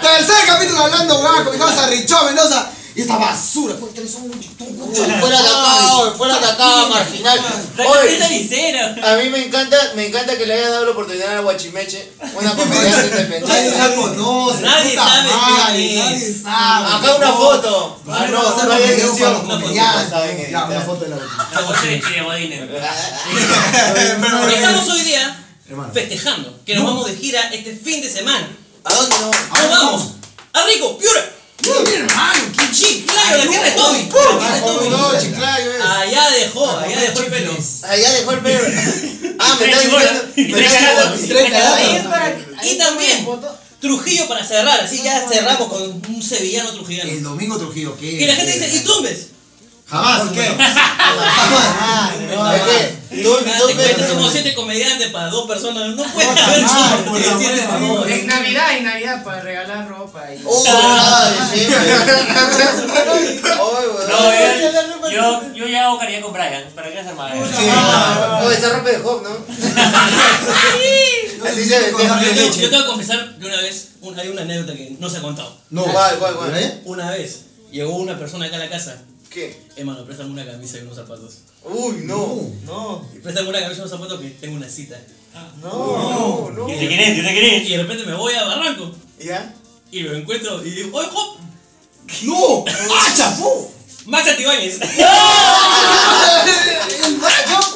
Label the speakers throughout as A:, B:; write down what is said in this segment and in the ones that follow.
A: Tercer capítulo hablando, weón, con mi Richo Mendoza. Y esta basura, pues un
B: Fuera de acá, oye, fuera de acá, marginal.
C: Oye, a mí me encanta, me encanta que le hayas dado la oportunidad a Guachimeche, una comediante
A: Nadie
C: independiente.
A: la conoce.
D: Nadie
A: puta
D: sabe.
A: Nadie sabe.
C: Acá una foto.
A: Ah, no,
C: no, hay edición. saben
A: Ya,
C: editar.
A: una foto de la. Pero,
D: Estamos hoy día festejando que nos vamos de gira este fin de semana.
C: ¿A dónde no?
D: ¿Cómo vamos? ¡A Rico! ¡Piura!
A: Mi hermano, qué
D: ¡Chiclayo! ¡La tierra de Toby! ¡La tierra de Toby!
C: No, Chiclayo es.
D: Allá dejó, allá dejó el pelo.
C: Allá dejó el perro. Ah, me
B: chibolas.
C: diciendo.
D: Y también Trujillo para cerrar, así ya cerramos con un sevillano trujillano.
A: El domingo Trujillo, ¿qué?
D: Y la gente dice, ¿y Tumbes?
A: Jamás. ¿Por qué? Jamás.
C: Es que tú
D: te cuentas como siete comediantes para dos personas. No puede haber
A: amor.
E: En Navidad, en Navidad, para regalar ropa. Y...
C: Oh, ay,
B: No, yo, yo, yo ya hago caridad con Brian. ¿Para qué hacer más?
A: Sí.
C: Oh, esa ropa de Hop, ¿no? Así se
A: darle
D: Yo tengo, que confesar que una vez, un- hay una anécdota que no se ha contado.
A: No.
C: ¿Cuál, cuál, cuál?
A: ¿Eh?
D: Una vez llegó una persona acá a la casa.
C: ¿Qué?
D: Hermano, préstame una camisa y unos zapatos.
C: Uy, no.
B: No.
D: Préstame una camisa y unos zapatos que tengo una cita.
C: No, no.
B: ¿Y de quién es? ¿Y de quién es?
D: Y de repente me voy a Barranco.
C: ¿Ya?
D: Y lo encuentro y digo, ¡Oye, Hop!
A: ¡No! ¡Ah, chapó!
D: ¡Macha Tibáñez!
E: Yo te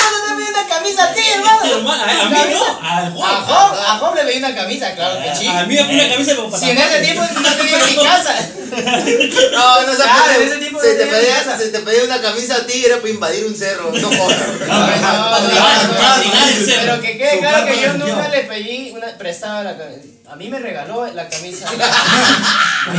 E: una camisa a ti, hermano.
D: Hermano, a a mí no, al
E: A
D: Hop.
E: Job, a Job le veí una camisa, claro que sí.
D: A mí me pone una camisa como
E: Si en ese tiempo no tenía en mi casa.
C: No, no se
E: Claro,
C: puede.
E: en ese tipo
C: se, te pedía, se te pedía una camisa a ti era para invadir un cerro. No.
D: Para cerro.
E: Pero que quede claro que yo nunca le pedí una prestada la camisa. A mí me regaló la camisa.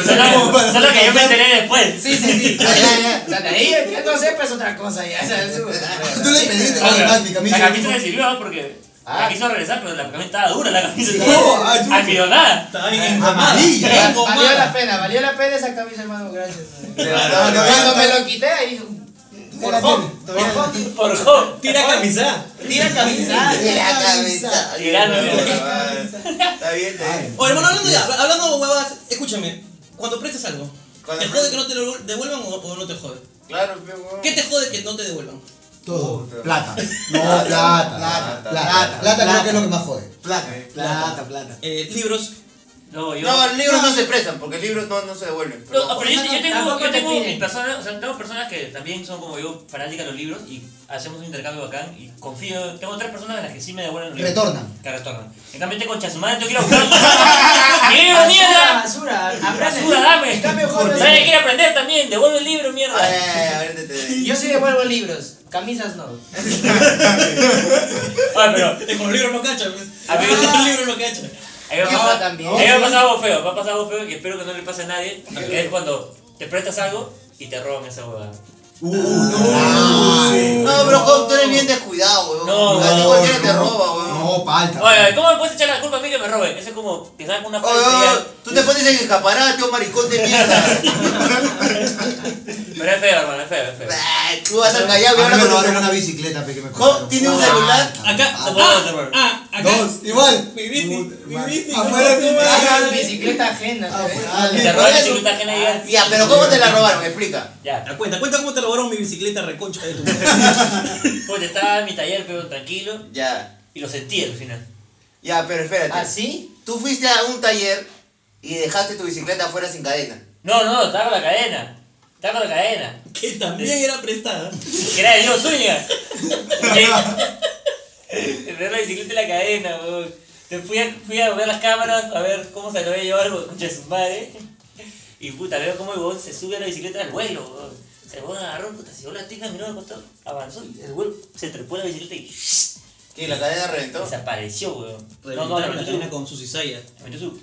B: Solo, solo que yo me enteré después.
E: Sí, sí, sí.
C: Ya, ya, ya.
E: O sea, de ahí que no sepa es otra cosa ya. o sea, es un-
A: Tú le pediste,
B: Ah,
A: ah, mi
B: La
A: camisa.
B: camisa me sirvió porque
E: Ah.
B: la quiso regresar, pero la camisa estaba dura, la camisa
A: No,
B: estaba
A: ah, yo-
B: almidonada.
D: Está bien engomada.
A: Amarilla.
D: Bien
E: Valió la pena, valió la pena esa camisa, hermano, gracias.
C: La
E: Cuando me lo quité, ahí. Por
A: la
E: favor, por favor.
B: Por joven.
D: Tira camisa.
E: Tira camisa.
C: La cabeza. Está bien, está bien.
D: Oye, hermano, hablando ya, hablando huevadas, escúchame. Cuando prestas algo,
C: Cuando
D: ¿te jode que no te lo devuelvan o, o no te jode?
C: Claro, pero.
D: ¿Qué te jode que no te devuelvan?
A: Todo.
C: Puta.
A: Plata. No, plata.
C: Plata,
A: Plata.
C: plata,
A: Plata creo que es lo que más jode.
F: Plata, plata, plata.
D: Eh, libros.
B: No, yo.
C: No, los libros no se prestan porque libros no, no se devuelven.
B: No,
C: Pero,
B: pero yo, yo tengo, yo
E: te
B: tengo mis personas, o sea, tengo personas que también son como yo, fanáticas de los libros y hacemos un intercambio bacán y confío, tengo tres personas de las que sí me devuelven los libros.
A: Retornan.
B: Que retornan. En cambio, este concha su madre, tengo que ir a buscar. ¡Libro, mierda!
E: Basura.
B: Basura, dame.
E: En cambio, Jorge,
B: ¿Sabes quiere aprender también? Devuelve el libro, mierda.
C: Ay, ay, ay, a ver, te, te-
E: Yo sí devuelvo libros, camisas no.
B: Oye, pero
D: Es con los libros no cachan, pues.
B: A mí-
D: Con los libros no cachan.
B: A mí me
E: ¿Qué
B: pasa-
E: pasa también?
B: a mí me ha pasado algo feo, me ha pasado algo feo y espero que no le pase a nadie, que es cuando te prestas algo y te roban esa huevada.
A: Uh, no.
C: No, pero Job, tú eres bien descuidado, weón.
B: No,
C: A
B: no,
C: cualquiera te
A: no.
C: roba, weón.
A: No, palta.
B: Oye, ¿cómo me puedes echar la culpa a mí que me roben? Eso es como que estás con una
C: Oye, oye,
B: falta
C: tú te pones en escaparate, oh maricón de mierda.
B: Pero es feo, hermano, es feo, es feo.
C: Ay, Tú vas al callado y
A: A mí
C: hablas
A: me robaron una bicicleta, pe, que me
C: Job, ¿tiene un celular?
D: Acá,
A: Ah,
D: ah, ah, acá.
A: Dos, igual.
D: Mi bici, mi bici.
A: Afuera, mi
E: Ah, bicicleta ajena.
A: Ah,
B: Y te roban la bicicleta ajena y ya.
C: Ya, pero ¿cómo te la robaron? Explica.
B: Ya.
D: Ah, Cuenta, cuenta cómo te robaron mi bicicleta reconcha de tu
B: Pues estaba en mi taller, pero tranquilo.
C: Ya.
B: Y lo sentí al final.
C: Ya, pero espérate.
E: ¿Ah, sí?
C: Tú fuiste a un taller y dejaste tu bicicleta afuera sin cadena.
B: No, no, estaba con la cadena. Estaba con la cadena.
D: Que también era prestada.
B: Que era de Dios, suya. Tener la bicicleta y la cadena, weón. Te fui a, fui a ver las cámaras, a ver cómo se lo había llevado el concha de su madre. Y puta, veo cómo el weón se sube a la bicicleta al vuelo, weón. Se weón agarró, puta, se llevó la tina, miró al costado, avanzó y el weón se trepó a la bicicleta y
C: ¿Qué? ¿La cadena reventó?
B: desapareció, weón. No, no,
D: la
B: metió
D: cadena con su cizalla.
B: le metió su.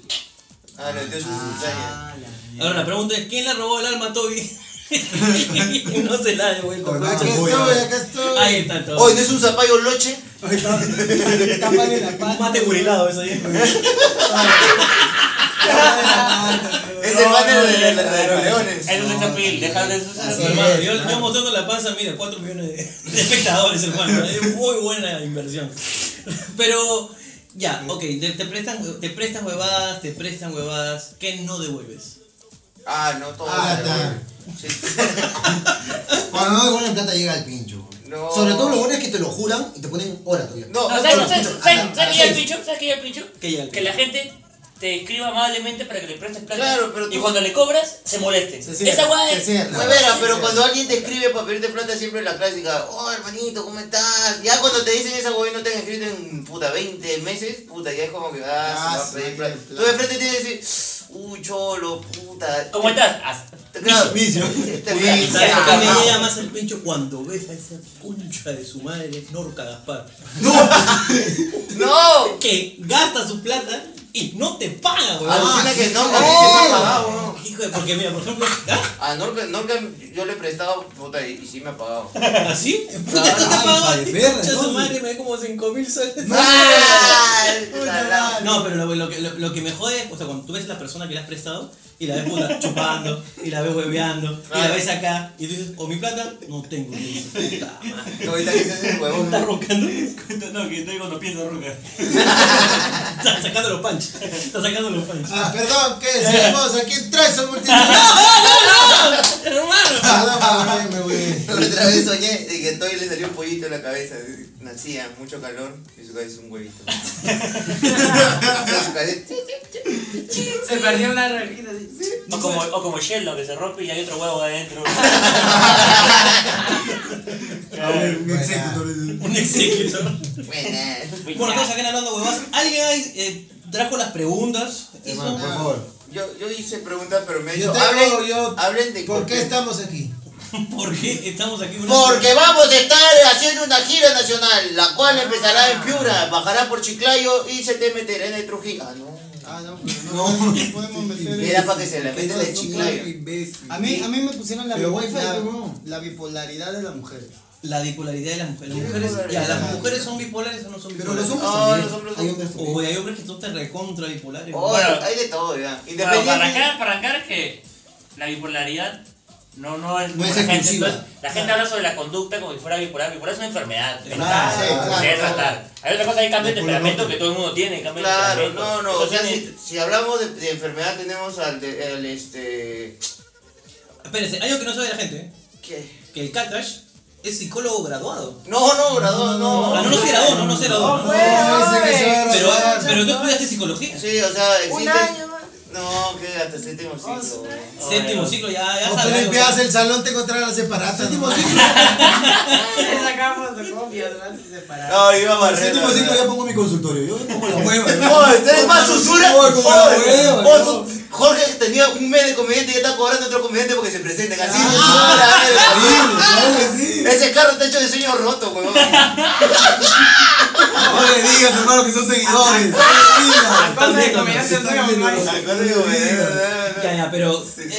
C: Ah, le metió su cizaña.
D: Ahora la pregunta es: ¿quién le robó el alma a Toby? y no se la ha devuelto.
A: Con
F: Acá estoy, acá estoy.
D: Ahí está todo.
C: Oye, ¿no es un zapallo loche?
F: La
D: Un
F: pata.
D: mate gurilado eso ahí.
C: Es el banner de, de- los leones.
B: Es un deja de eso.
D: Hermano, yo, yo mostrando la panza, mira, 4 millones de, de espectadores, hermano. Es muy buena inversión. Pero, Ya, ok, te, te prestan, te prestan huevadas, te prestan huevadas, ¿qué no devuelves?
C: Ah, no, todo.
A: Ah, está.
C: Sí.
A: Cuando no devuelven plata llega al pincho.
C: No.
A: Sobre todo lo bueno es que te lo juran y te ponen hora todavía.
C: No,
B: No,
C: no,
B: ¿sabes,
C: no,
B: sabes,
A: no,
B: sabes-
A: no,
B: sabes
A: no,
B: qué llega el pincho? ¿Sabes qué llega el pincho?
D: ¿Qué llega el
B: Que la gente te escriba amablemente para que le prestes plata.
C: Claro, pero
B: Y
C: tú-
B: cuando le cobras, se moleste.
F: Se cierra,
B: Esa guay
F: se cierra.
C: Pero cuando alguien te escribe para pedirte plata, siempre la clásica, oh hermanito, ¿cómo estás? Ya cuando te dicen esa güey no te han escrito en puta 20 meses, puta, ya es como que, ah,
A: Ah,
C: se va a
A: sí,
C: pedir plata.
A: claro.
C: Tú de frente tienes que decir, uy, cholo, puta.
B: ¿Cómo estás? Ah,
C: Claro,
A: Vicio.
C: te
D: ¿Sabes
C: vicio.
D: lo que me llega más al pincho cuando ves a esa concha de su madre, Norca Gaspar?
C: No,
D: Que gasta su plata y no te paga, weón.
C: alucina que no, a mí
A: Oh.
C: sí me ha pagado, ¿no?
D: Hijo de, porque mira, por ejemplo, ¿ah?
C: A Norca, Norca yo le he prestado, puta, y, y sí me ha pagado.
D: ¿Así? Puta, ¿qué te
A: de perra,
D: Concha su madre me da como 5 mil soles.
C: ¡Ah! salado.
D: No, pero lo, lo que, lo, lo que me jode es, o sea, cuando tú ves a la persona que le has prestado y la ves puta chupando, y la ves hueveando, y la ves acá, y tú dices, ¿o mi plata? No tengo. Y dices, puta madre.
C: Ahorita que se hace el huevón.
D: ¿Estás roncando?
B: No, que estoy cuando pienso roca.
D: Estás sacando los punch. Estás sacando los punch.
A: Ah, perdón, ¿qué? Seguimos aquí en tres son multitudinarios.
D: Hermano.
A: Ah, me voy.
C: Otra vez soñé de que a Toy le salió un pollito en la cabeza. Nacía, mucho calor, y su cabeza es un huevito. Su cabeza-
E: Se perdió una rejita.
B: O como, o como Sheldon, que se rompe y hay otro huevo adentro.
A: Un executor.
D: Un executor. Bueno, todos acá hablando huevas. ¿Alguien ahí eh, trajo las preguntas?
A: Hermano, por favor.
C: Yo, yo hice preguntas, pero me
A: Yo
C: dicho, hablen,
A: yo-
C: hablen de
A: ¿Por qué estamos aquí?
D: ¿Por qué estamos aquí?
C: Porque vamos a estar haciendo una gira nacional, la cual empezará en Piura, bajará por Chiclayo y se te meterá en el Trujillo. Ah, no.
F: Ah, no, pero no, no podemos meter.
C: Era para que se la meta de Chiclayo.
F: A mí, a mí me pusieron la,
A: Pero
F: bi-
A: wifi,
F: la,
A: pero-
F: la bipolaridad de las mujeres.
D: La bipolaridad de las mujeres. Las mujeres,
C: Bipolaridad.
D: ya, las mujeres son bipolares o no son
A: Pero
D: bipolares.
A: los hombres
C: Ah,
A: también.
C: los hombres
A: Hay
C: son-
A: hombres
D: hay hombres que son te recontra bipolares.
C: Oh,
B: Bueno.
C: hay de todo, ya.
B: Para
C: Independiente.
B: arrancar, para arrancar es que la bipolaridad no, no es.
A: No es
B: la gente, entonces, la gente habla sobre la conducta como si fuera bipolar. Bipolar es una enfermedad. mental,
A: Claro,
B: se
A: claro,
B: debe
C: claro.
B: tratar. Hay otra cosa, hay cambio de temperamento que todo el mundo tiene. Cambio de
C: Claro,
B: temperamento.
C: no, no. O sea,
B: tiene-
C: si, si hablamos de, de enfermedad, tenemos al de, el este.
D: Espérense, hay algo que no sabe la gente. ¿eh?
C: ¿Qué?
D: Que el Catrash es psicólogo graduado.
C: No, no, graduado, no.
D: Ah, no, no se graduó, no, no se graduó.
A: No,
D: Pero, pero tú estudiaste psicología.
C: Sí, o sea, existe.
E: Un año más.
C: No, que hasta séptimo ciclo.
D: Séptimo ciclo, ya, ya
A: O tú
D: sabes.
A: limpias el salón, te encontrarás la separata. Séptimo ciclo.
E: Le sacamos
C: a
A: El
C: barrer.
A: séptimo ciclo ya pongo mi consultorio. Yo pongo la hueva.
C: Oh, ¿ustedes más usura? Jorge tenía un mes de comediante y ya está cobrando otro comediante porque se presenten así.
A: Ah, ¿sabes? Sí.
C: Ese carro está hecho de sueño roto, weón.
A: No le digas, hermano, que son seguidores. No le digas.
E: Comediantes nuevos, ¿no?
D: Ya, ya, pero. Eh,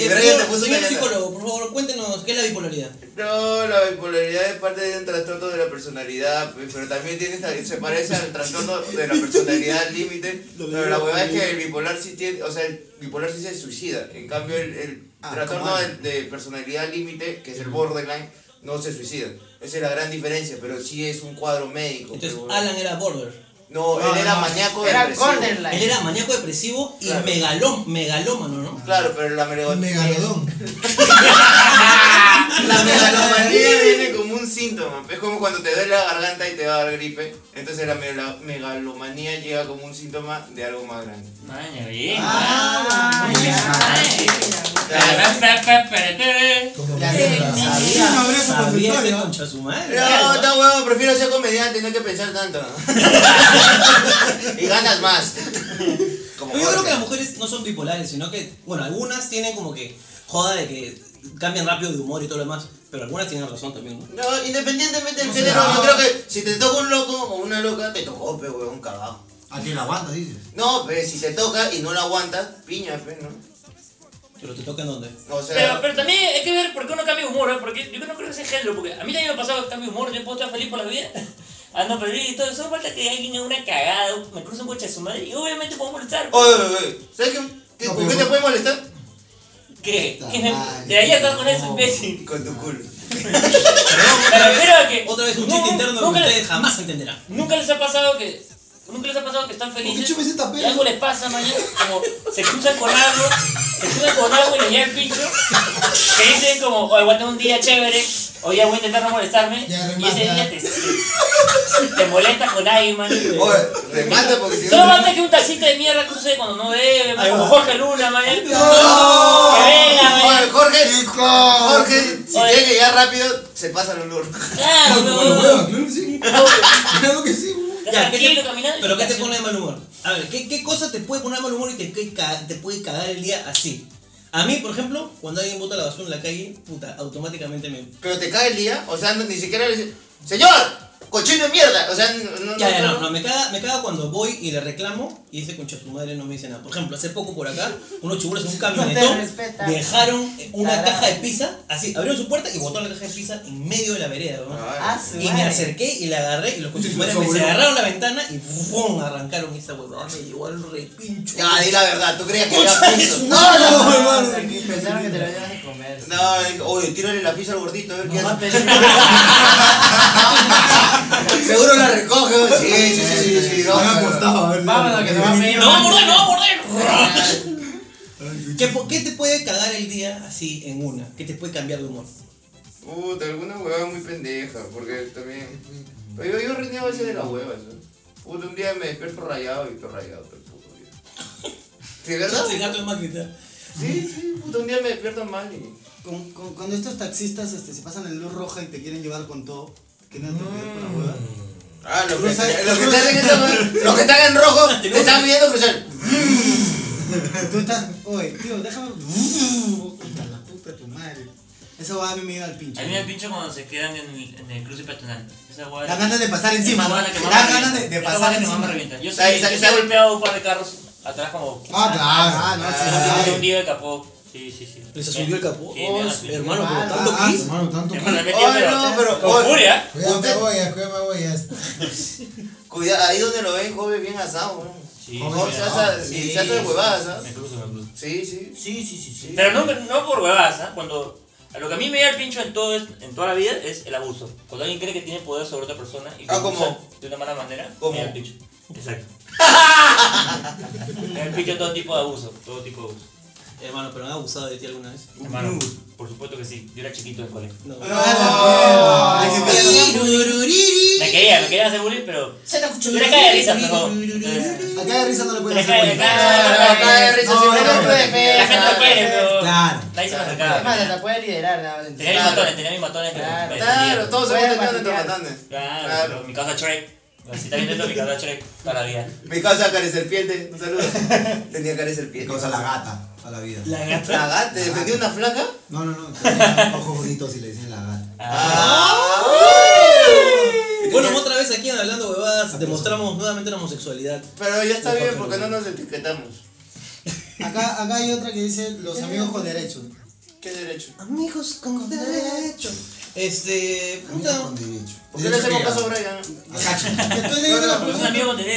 D: señor psicólogo, por favor, cuéntenos, ¿qué es la bipolaridad?
C: No, la bipolaridad es parte de un trastorno de la personalidad, pero también tiene, esta- se parece al trastorno de la personalidad límite. Pero la huevada es que el bipolar sí tiene, o sea, el bipolar sí se suicida. En cambio, el, el
A: Ah,
C: trastorno de, de personalidad límite, que es el borderline, no se suicida. Esa es la gran diferencia, pero sí es un cuadro médico.
D: Entonces,
C: pero-
D: Alan era border.
C: No,
A: No,
C: él era
A: no.
C: maníaco
E: Era
C: depresivo.
D: Él era maníaco depresivo y
C: Claro.
D: megalón, megalómano, ¿no?
C: Claro, pero la melo-
A: Megalodón.
C: La megalomanía viene como un síntoma. Es como cuando te duele la garganta y te va a dar gripe. Entonces la megalomanía llega como un síntoma de algo más grande.
B: Maña, bien.
E: Ah,
B: Maña. Pe, pe, pe, pe, pe.
A: No
D: concha su madre.
C: No, está huevo, prefiero ser comediante, no hay que pensar tanto. y ganas más. Como
D: yo creo que las mujeres no son bipolares, sino que, bueno, algunas tienen como que joda de que cambian rápido de humor y todo lo demás, pero algunas tienen razón también, ¿no?
C: No, independientemente del
A: No
C: género, yo creo que si te toca un loco o una loca, te tocó, pe, huevón, cagado.
A: ¿A quién la aguanta, dices?
C: No, pero si te toca y no la aguantas, piña, pe, ¿no?
D: Pero te toca en dónde.
C: O sea,
B: Pero, pero también hay que ver por qué uno cambia de humor, ¿eh? Porque yo no creo que sea género, porque a mí también me ha pasado que cambio de humor, yo puedo estar feliz por la vida, ando feliz y todo, solo falta que alguien haga una cagada, me cruce un coche de su madre y obviamente puedo molestar.
C: oye, oye, oye, ¿sabes qué? ¿Qué-
A: No,
C: ¿Con qué
A: pero-
C: te puede molestar?
B: ¿Qué? ¿Qué. De ahí estás con eso, imbécil.
C: Con tu culo.
B: Me refiero a que.
D: Otra vez un
B: no,
D: chiste interno que ustedes jamás entenderán.
B: nunca les ha pasado que ¿Nunca les ha pasado que están felices? Y algo les pasa mañana, como se cruzan con algo, se cruzan con algo y llega el pincho, que dicen como, oye, voy a tener un día chévere, hoy ya voy a intentar no molestarme,
A: Ya,
B: y ese día te, te molestas con alguien, man.
C: Oye, remata porque si
B: Solo
C: no.
B: falta que un taxista de mierda cruce cuando no debe, man, como. Jorge Luna, man. Que
C: ¡No!
B: venga, man.
C: Oye, Jorge,
A: ¡Hijo!
C: Jorge, si
B: Oye.
C: tiene que llegar rápido, se pasa el olor.
B: Claro,
A: que que sí, weón.
D: Ya, ¿qué
B: Tranquilo,
D: te-
B: caminando.
D: ¿Pero qué te pone de mal humor? A ver, ¿qué, qué cosa te puede poner de mal humor y te, te puede cagar el día así? A mí, por ejemplo, cuando alguien bota la basura en la calle, puta, automáticamente me...
C: Pero te cae el día, o sea, ni siquiera le dice, ¡Señor! ¡Cochino de mierda! O sea, no.
D: Ya, ya, no, no, me caga, me caga cuando voy y le reclamo y ese concha su madre no me dice nada. Por ejemplo, hace poco por acá, unos chiburos en un camionetón dejaron una caja de pizza, así, abrieron su puerta y botaron la caja de pizza en medio de la vereda, ¿no?
E: Ah, su
D: Y me
E: madre.
D: acerqué y la agarré y los coches madre me se agarraron la ventana y ¡fum! arrancaron esa huevada. Me llevó al repincho.
C: Ya, di la verdad, tú creías que piso.
D: su
C: No, no,
E: No,
C: hermano.
E: pensaron que te lo iban a comer.
C: No, oye, tírale la pizza al gordito, a ver qué hace. Seguro la recoge. Sí, sí, sí, sí, sí. No,
A: apostado, a ver.
E: Vámonos, que se va a pedir.
B: No va a morder, no va a morder.
D: ¿Qué, ¿Qué te puede cagar el día así en una? ¿Qué te puede cambiar de humor?
C: Puta, alguna hueva muy pendeja, porque también. Pero yo, yo reniego a veces de las huevas, ¿no? Puta, un día me despierto rayado y estoy rayado todo el puto día. ¿Sí, verdad?
D: Ese gato de máquina.
C: Sí, sí, puta, un día me despierto mal y.
F: Con- con- Cuando estos taxistas este, se pasan en luz roja y te quieren llevar con todo, que no te quedas con la hueva.
C: Ah, lo que,
F: Cruza-
C: lo que están en esa los que están en rojo, te están viendo cruzar.
F: Tú estás, oye, tío, déjame. Puta, la puta de tu madre. Esa va a mí me llega al pinche.
B: A mí me da el pincho cuando se quedan en el, en el cruce peatonal. Esa guay.
F: Da ganas de pasar encima, ¿no?
B: Da
F: Da ganas de, de pasar
B: que
F: encima.
B: me revienta. Yo sí,
C: ¿Sabes-
B: yo
C: sabes-
B: sí he golpeado un par de carros atrás como.
A: Ah, claro.
F: Ah, no, sí,
C: Ah,
F: sí,
B: Se
F: sí.
B: hundió el capó. Sí, sí, sí.
D: ¿Les subió el capó?
B: Sí,
E: Oh,
B: pincho.
D: Hermano, pero tanto
A: Ah, hermano, tanto
B: Hermano, me pero.
C: no, pero-
B: Con furia.
A: Cuidado, me voy, cuidado, me voy.
C: Cuidado, ahí donde lo ven, joven, bien asado, ¿no?
B: Sí, sí,
C: se
B: me-
C: hace,
E: sí,
C: se hace de huevadas, ¿ah?
B: Me cruzo, me cruzo.
C: Sí, sí.
E: Sí, sí, sí, sí.
B: Pero no, no por huevadas, ¿ah? Cuando. A lo que a mí me da el pincho en, todo, en toda la vida es el abuso. Cuando alguien cree que tiene poder sobre otra persona y lo
C: Ah,
B: usa de una mala manera,
C: ¿Cómo?
B: me da el pincho. Exacto. me da el pincho todo tipo de abuso. Todo tipo de abuso.
D: Hermano, pero han abusado de ti alguna vez.
B: Hermano, por supuesto que sí. Yo era chiquito en el colegio.
D: No.
F: Ah, la mierda.
B: Me quería, me querían hacer bullying, pero.
E: Se te escuchó.
B: Le cae de risa, pero.
A: Acá de risa no le pueden hacer bullying.
C: Acá de risa
A: No,
C: siempre
A: no,
C: puede
B: La gente lo quiere, pero.
A: Claro.
B: Nadie se me
E: Es más,
B: acercaba.
E: hasta puede liderar. ¿no?
B: Tenía mis
C: Claro.
B: matones, tenía mis matones
E: Claro,
B: me
C: todos hemos tenido nuestros
E: patentear.
C: matanes.
B: Claro, mi casa Shrek. Si está viendo mi casa Shrek para la vida.
C: Mi casa care serpiente, un saludo. Tenía care
A: ¿Qué
C: serpiente.
A: cosa la gata? A la vida.
B: La gata.
C: La gata, ¿te defendió una flaca?
A: No, no, no. tenía Ojos bonitos y le dicen la gata.
B: Ah.
D: Bueno, otra vez aquí en Hablando Huevadas demostramos nuevamente la homosexualidad.
C: Pero ya está bien porque no nos etiquetamos.
F: Acá, acá hay otra que dice los amigos con derecho.
C: ¿Qué derecho?
D: Amigos con derecho. Este. Puta.
A: con derecho.
C: ¿Por qué le hacemos caso a Brian?
F: Estoy leyendo la pregunta.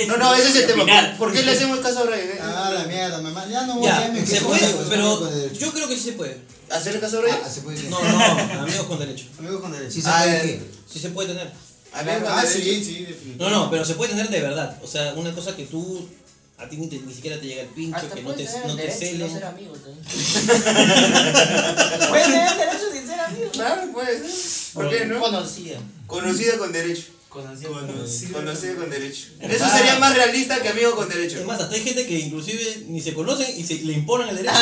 C: No, no, ese es el tema. ¿Por qué le hacemos caso a Brian?
F: Ah, la mierda, mamá. Ya no voy
D: Ya,
F: ya me
D: se puede, pero yo creo que sí se puede.
C: ¿Hacerle caso a Brian?
A: Ah, se puede
D: No, no, amigos con derecho.
F: Amigos con derecho.
A: Sí se puede qué.
D: Sí se puede tener.
F: Ah, sí, sí, definitivamente.
D: No, no, pero se puede tener de verdad. O sea, una cosa que tú. A ti ni, te- ni siquiera te llega el pincho,
E: Hasta
D: que no te,
E: puedes tener
D: no
E: el
D: te
E: derecho de no ser amigo también. Puedes tener el derecho sin ser amigo.
C: Claro, puede ser. ¿Por qué no?
E: Conocida.
C: Conocida con derecho.
E: Conocida.
C: Conocida con derecho. Eso sería más realista que amigo con derecho.
D: Es más, hasta hay gente que inclusive ni se conocen y se le imponen el derecho.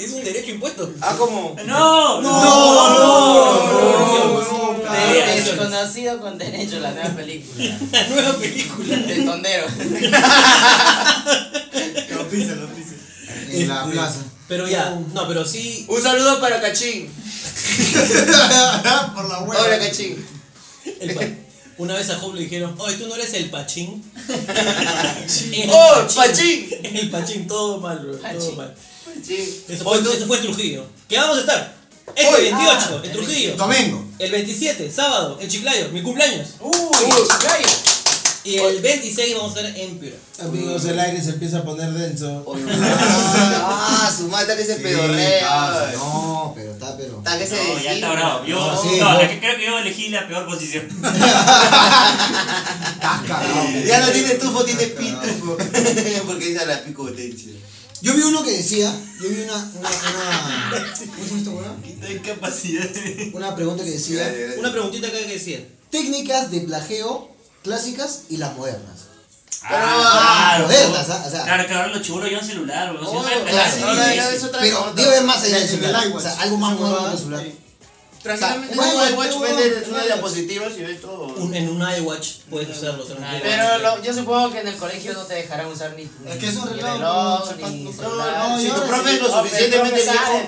D: es un derecho impuesto.
C: Ah, como.
B: No, no,
C: no,
E: Desconocido con derecho, la nueva película.
D: La nueva película.
E: De tondero.
F: Lo pisa, lo pisa.
A: En la
D: Este,
A: plaza.
D: Pero ya, no, pero sí.
C: Un saludo para Cachín.
A: Por la
C: Hola, Cachín.
D: el pa- una vez a Job le dijeron, oye, tú no eres el pachín. El
C: ¡Oh, Pachín!
D: El pachín, todo mal, bro. Todo mal.
C: Pachín.
D: Eso fue, eso fue en Trujillo. ¿Qué vamos a estar? Este
C: Hoy.
D: 28 en Trujillo.
A: Domingo.
D: El 27, sábado, en Chiclayo, mi cumpleaños.
E: Uy, gallo.
D: Y el 26 vamos a estar en Piura.
G: Amigos, el aire se empieza a poner denso.
C: Oye, Ah, su madre, está que se
A: Sí,
C: pedorrea.
A: causa, No, pero está, pero.
C: Está que se
B: No, ya está bravo. Yo,
A: No,
B: no,
A: sí,
B: la
A: no.
B: que creo que yo elegí la peor posición.
A: Estás cagado.
C: Ya no tiene tufo, tiene pitufo. Porque esa es la picotencia.
A: Yo vi uno que decía, yo vi una, una, una, ¿cómo se llama esta
B: incapacidad.
A: Una pregunta que decía,
D: Una preguntita acá que decía.
A: técnicas de plagio clásicas y las modernas.
B: Ah,
A: modernas, ¿ah? o sea,
B: Claro, que ahora los chiburos llevan celular, weón. Si no saben
C: claro,
B: sí.
C: otra
A: pero
C: cosa.
A: digo es más allá del celular, o sea, algo más moderno que el celular.
C: Tranquilamente,
A: O sea,
C: un iWatch vende
A: un
C: unas
A: iWatch.
C: diapositivas y ves todo.
D: Un- en un iWatch puedes hacerlo. tranquilo.
E: Pero lo- yo supongo que en el colegio no te dejarán usar ni,
F: Es que es un reloj,
E: reloj,
F: no,
E: ni
F: no,
E: celular.
C: No,
F: No,
C: si tu profe es lo suficientemente viejo.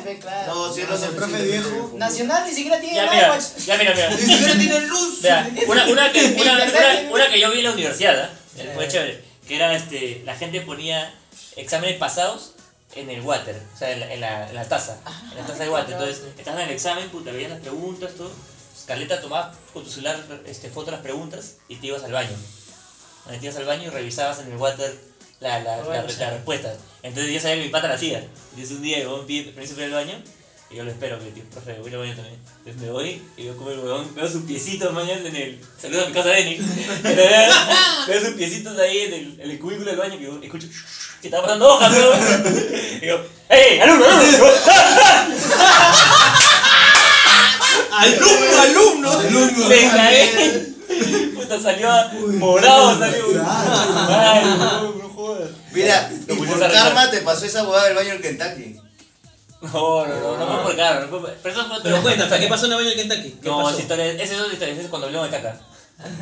C: No, si es
F: No, el profe viejo.
E: Nacional ni siquiera tiene
B: Ya,
E: el
B: mira,
E: iWatch.
B: ya, mira, mira.
C: Ni siquiera tiene luz.
B: Vea, una, una, que, una, una, una que yo vi en la universidad, ¿ah? fue chévere, que era este, la gente ponía exámenes pasados en el water, o sea, en la, en la, en la taza, en la taza de water. Entonces, estás en el examen, puta, veías las preguntas, todo. Carleta tomabas con tu celular este, foto de las preguntas y te ibas al baño. Te ibas al baño y revisabas en el water la, la, la,
E: Bueno,
B: la
E: sí.
B: respuesta. Entonces yo sabía que mi pata la hacía. Entonces un día el huevón pide permiso para ir al baño y yo lo espero, que tío, profe, voy al baño también. Entonces me voy y veo como el huevón, veo sus piecitos mañana en el. Saludos a mi casa de Denis. veo sus piecitos ahí en el, en el cubículo del baño que yo escucho que está pasando hojas, ¿no? Y digo, ¡Ey, alumno, alumno!
D: ¡Alumno, alumno!
B: Me cagué. Puta, salió morado, salió. Ay, no, no jodas.
C: Mira,
B: Lo
C: y por
B: a
C: karma te pasó esa huevada del baño en Kentucky.
B: No, no, no, no fue por caro. No fue por... Pero eso fue
D: Pero cuenta, ¿qué pasó en el baño de Kentucky? ¿Qué
B: No,
D: pasó?
B: esa historia, esa es otra historia, esa es cuando hablamos de caca.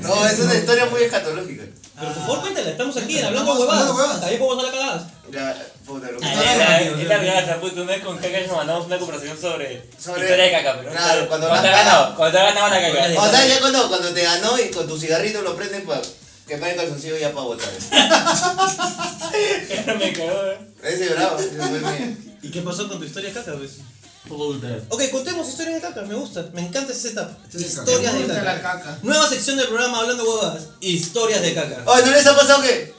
C: No, es una historia muy escatológica.
D: Pero por favor, cuéntala, estamos aquí hablando
A: Estamos
D: huevadas.
A: hablando huevadas.
D: También podemos hablar cagadas.
C: Ya, puta, lo que
B: Ah,
C: está-
B: Es la- es la verdad, puta, una vez con caca nos mandamos una conversación sobre,
C: Sobre-
B: historia de caca, pero
C: Claro, cuando
B: te ha
C: vas-
B: ganado, cuando te ha ganado la caca.
C: O sea, ya cuando, cuando te ganó y con tu cigarrito lo prendes para quemar el calzoncillo ya para botar.
B: me cagó, eh.
C: Ese bravo, ese fue mío.
D: ¿Y qué pasó con tu historia de caca, pues?
B: Puta.
D: Ok, contemos historias de caca, me gusta, me encanta ese setup.
A: Historias de
D: Historias
F: Me
D: de
F: gusta la
D: caca.
F: caca.
D: Nueva sección del programa Hablando Huevadas. Historias de caca.
C: Oye, ¿no les ha pasado qué?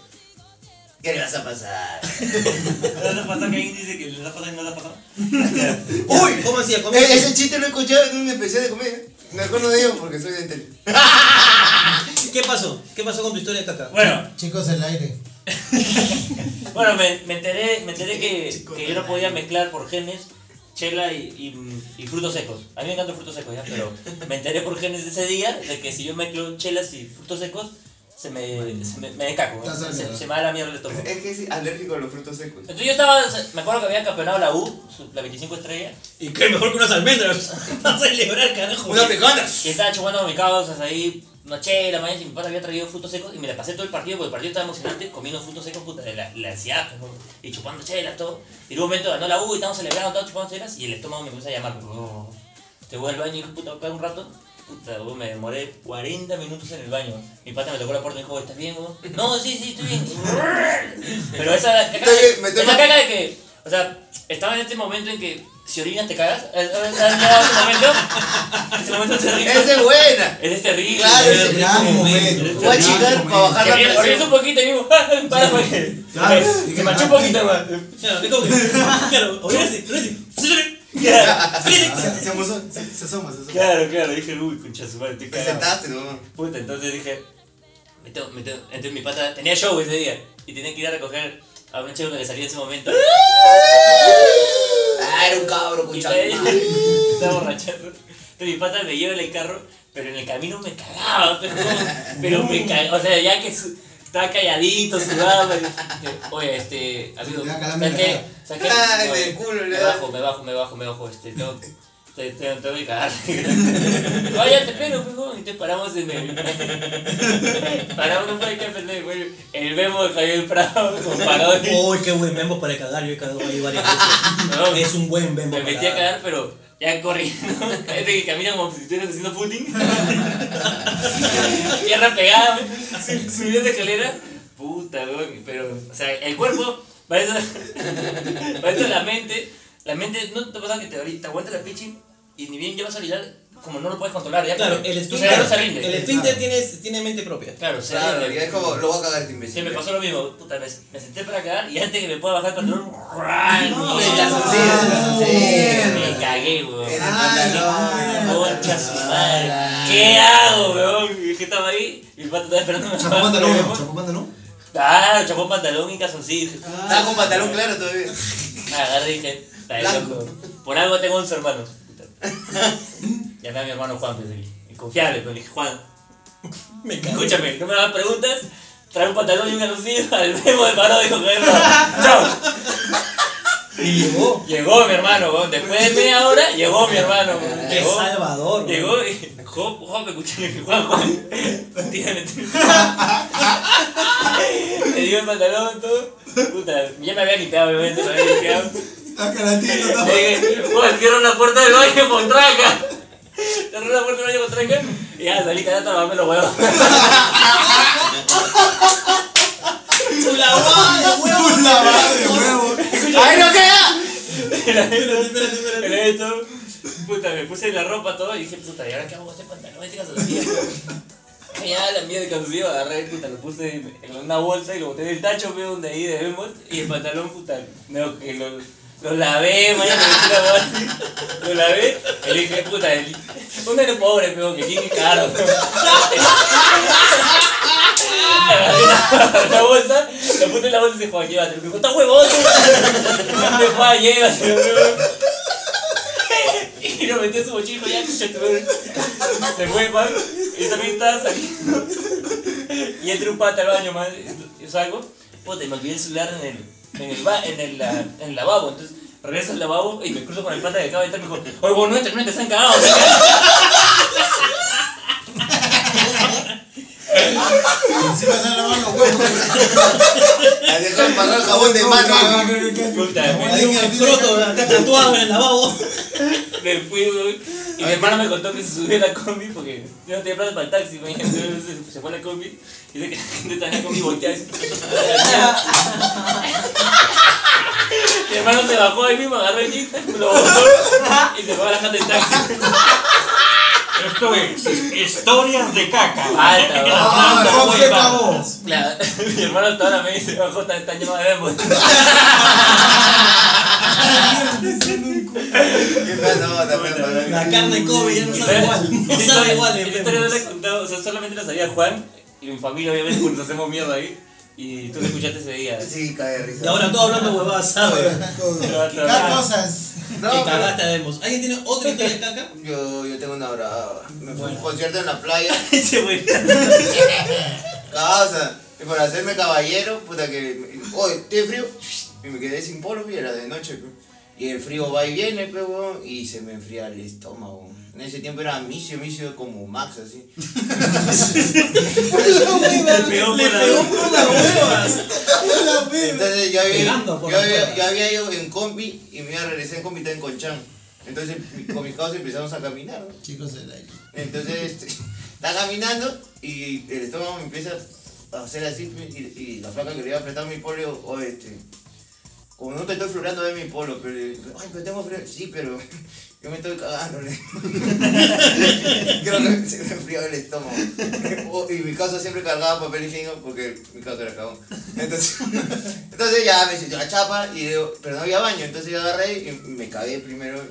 C: ¿Qué le vas a pasar?
B: ¿No te pasa que alguien dice que le ha pasado y no le ha pasado?
C: ¡Uy!
D: ¿Cómo hacía? ¿Cómo
C: Eh,
D: hacía?
C: ese chiste lo he escuchado en un especial de comedia. Me acuerdo de ellos porque soy de tele.
D: ¿Qué pasó? ¿Qué pasó con tu historia de caca?
B: Bueno,
G: Chicos, el aire.
B: bueno, me, me enteré, me enteré que, que yo no podía mezclar por genes chela y, y, y frutos secos. A mí me encantan los frutos secos, ¿ya? Pero me enteré por genes de ese día de que si yo mezclo chelas y frutos secos, se me, se me, me descaco, se, se me da la mierda el estómago.
C: Es que es alérgico a los frutos secos.
B: Entonces yo estaba, me acuerdo que había campeonado la U, la 25 estrellas,
D: ¿Y qué mejor que unas almendras? a celebrar, carajo.
C: ¡Una pecana!
B: y estaba chupando mis causas ahí, una chela, mañana, y mi padre había traído frutos secos, y me la pasé todo el partido, porque el partido estaba emocionante, comiendo frutos secos, puta, de la, la ansiedad, pues, y chupando chelas, todo. Y en un momento ganó la U, y estábamos celebrando, todos chupando chelas, y el estómago me empieza a llamar, oh, te voy al baño, y puta, acá un rato, puta, me demoré 40 minutos en el baño. Mi pata me tocó la puerta y me dijo, ¿estás bien? No, sí, sí, estoy bien. Pero esa
C: estoy
B: esa
C: mal.
B: caca de que, o sea, estaba en este momento en que si orinas te cagas, ¿has llegado ese momento? Ese momento es terrible.
C: ¡Esa es buena!
B: Ese es terrible.
C: Claro,
B: es
C: ese
A: Gran
B: terrible.
A: momento.
C: Voy a chingar para bajar la
B: orinas orinas un
C: presión.
B: poquito y digo, para porque
A: Claro,
B: se
A: que
B: manchó un poquito, man.
D: Claro, es como que. Claro, obviamente.
F: Se, se, amusó, se, se asoma, se asoma.
B: Claro, claro, dije, uy, concha su madre,
C: Te
B: cagado.
C: sentaste, ¿no?
B: Puta, entonces dije, me tengo, me tengo- entonces mi pata tenía show ese día y tenía que ir a recoger a una chica que salía en ese momento.
C: Ah, era un cabro chaval.
B: estaba borrachando. Entonces mi pata me lleva en el carro, pero en el camino me cagaba, pero, pero me cagaba, o sea, ya que su- estaba calladito, dije, oye, este, amigo,
A: Te da
B: ¿sabes
A: calambre en la
B: qué?
A: cara.
B: ¿Sabes qué?
C: Ay,
B: Oye,
C: culo
B: me bajo, me bajo, me bajo, me bajo, este, tengo, te- te- tengo que cagar. Vaya, te pego, pejo, y te paramos en el, paramos, no fue que pendejo, güey, el memo de Javier Prado, con parodia.
D: Uy, qué buen membo para cagar. Yo he cagado ahí varias veces.
B: No,
D: Es un buen membo
B: Me
D: para
B: metí a cagar, pero ya corriendo. Gente que camina como si estuvieras haciendo footing. Tierra pegada, su- subiendo de escalera. Puta, weón. Pero, o sea, el cuerpo, para eso, para eso la mente, la mente, ¿no te pasa que te, te aguanta la pichi? Y ni bien ya vas a orinar, como no lo puedes controlar, ya
D: Claro, el
B: tu cerebro se
D: esfínter,
B: rinde.
D: el esfínter tiene, tiene mente propia.
B: Claro, se
C: Claro,
B: rinde.
C: y es como, lo voy a cagar este
B: Sí,
C: imbécil.
B: me pasó lo mismo. Puta, me, me senté para acá y antes que me pueda bajar el pantalón, ¡ran!
C: No,
B: sociedad. Me cagué, weón. Concha su madre. ¿Qué hago, weón? Y que estaba ahí y el pato estaba esperando una
A: Chapó pantalón, chapó pantalón.
B: Claro, chapó pantalón y calzoncillo. Dije,
C: Estaba con pantalón claro todavía.
B: Agarré y dije, está loco. Por algo tengo 11 hermanos. Llamé a mi hermano Juan, pues, y- y confiable, pero le dije, Juan,
D: Me
B: escúchame, no me hagas preguntas, trae un pantalón y un calzoncillo al memo de paro, dijo que chao.
D: Y llegó.
B: Llegó mi hermano, weón. después de media hora, llegó mi hermano. weón.
D: Qué
B: Llegó,
D: salvador. weón.
B: llegó y, Juan, Juan, me escuché, le dije, Juan, Juan, tírame, tírame. Le dio el pantalón, todo. Puta, ya me había limpiado, obviamente, me había limpiado.
A: La caratita, todo.
B: Le dije, Juan, cierra la puerta del baño con tranca. Cerró la puerta del baño con tranca y ya salí callando a lavarme los huevos.
D: Su lavada de huevos.
A: Un lavado de huevo.
C: ¡Ay, no queda!
D: Espérate, espérate, espérate.
B: Pero esto, puta, me puse la ropa todo y dije, puta, ¿y ahora qué hago con este pantalón? Este calzoncillo. Ya la mierda de calzoncillo, agarré, puta, lo puse en una bolsa y lo boté en el tacho, veo donde ahí debemos. Y el pantalón, puta, no, que lo, lo lavé, mañana me metí la lo lavé. Y le dije, puta, el, un nene pobre, pero que tiene caro. La, bolsa, lo puse en la bolsa y dije, Juan, llévatelo. Me dijo, está huevón. Me Juan, llévatelo. Y lo metí en su mochila ya. Se fue, man. Y también estaba saliendo. Y entré un pata al baño, man. Yo salgo. Puta, y me olvidé el celular en el, en el, ba- en el, la- en el lavabo. Entonces, regreso al lavabo y me cruzo con el pata que acaba de entrar y me dijo, oye, vos no entres, no entres, se han cagado, se han cagado.
G: Encima se han lavado los huevos.
C: La dejó pasar el jabón de mano.
B: Puta, me,
D: Hay un escroto acá tatuado en el lavabo.
B: me fui, güey. Y mi hermano me contó que se subió a la combi porque yo no tenía plata para el taxi. Entonces se, se fue a la combi y dice que la gente está en la combi volteada hermano se bajó ahí mismo, agarró el jeep, lo botó y se fue a la casa del taxi.
H: Esto es historias de caca.
B: Alta.
A: Ah,
B: Alta,
A: ¿cómo
B: muy
A: se?
B: Claro, mi hermano hasta ahora me dice, bajó, está, está llamado de
C: no, para
D: La carne Kobe ya no sabe igual. No sabe igual. en
B: historia no la he contado, o sea, solamente la sabía Juan y mi familia, obviamente, porque nos hacemos mierda ahí. Y tú lo escuchaste ese día.
C: Sí, cae de risa.
D: Y ahora todo hablando huevadas, ¿sabes?
G: ¿Qué cosas?
C: No,
D: Que
C: pero-.
D: ¿Alguien tiene otra historia de caca?
C: Yo, yo tengo una brava. Me fui a un concierto en la playa.
B: Ese güey.
C: Causa. Y por hacerme caballero, puta que. Oye, ¿tiene frío? Y me quedé sin polvo y era de noche. Y el frío va y viene, pe, weón, y se me enfría el estómago. En ese tiempo era misio, misio como Max, así.
B: Le pegó
D: Le
B: por la-
D: pegó por las huevas.
C: Entonces yo había, yo había, yo había ido en combi y me iba a regresar en combi estaba en Conchán. Entonces con mis causos empezamos a caminar. ¿no?
G: Chicos del aire.
C: Entonces este, está caminando y el estómago me empieza a hacer así y, y la flaca que le iba a apretar mi polo, o este, como no te estoy florando de mi polo, pero, ay, pero tengo frío, sí, pero yo me estoy cagando. Creo que se me enfrió el estómago. Y mi casa siempre cargaba papel higiénico porque mi casa era cagón. Entonces, entonces ya me sintió la chapa y digo, pero no había baño, entonces yo agarré y me cagué primero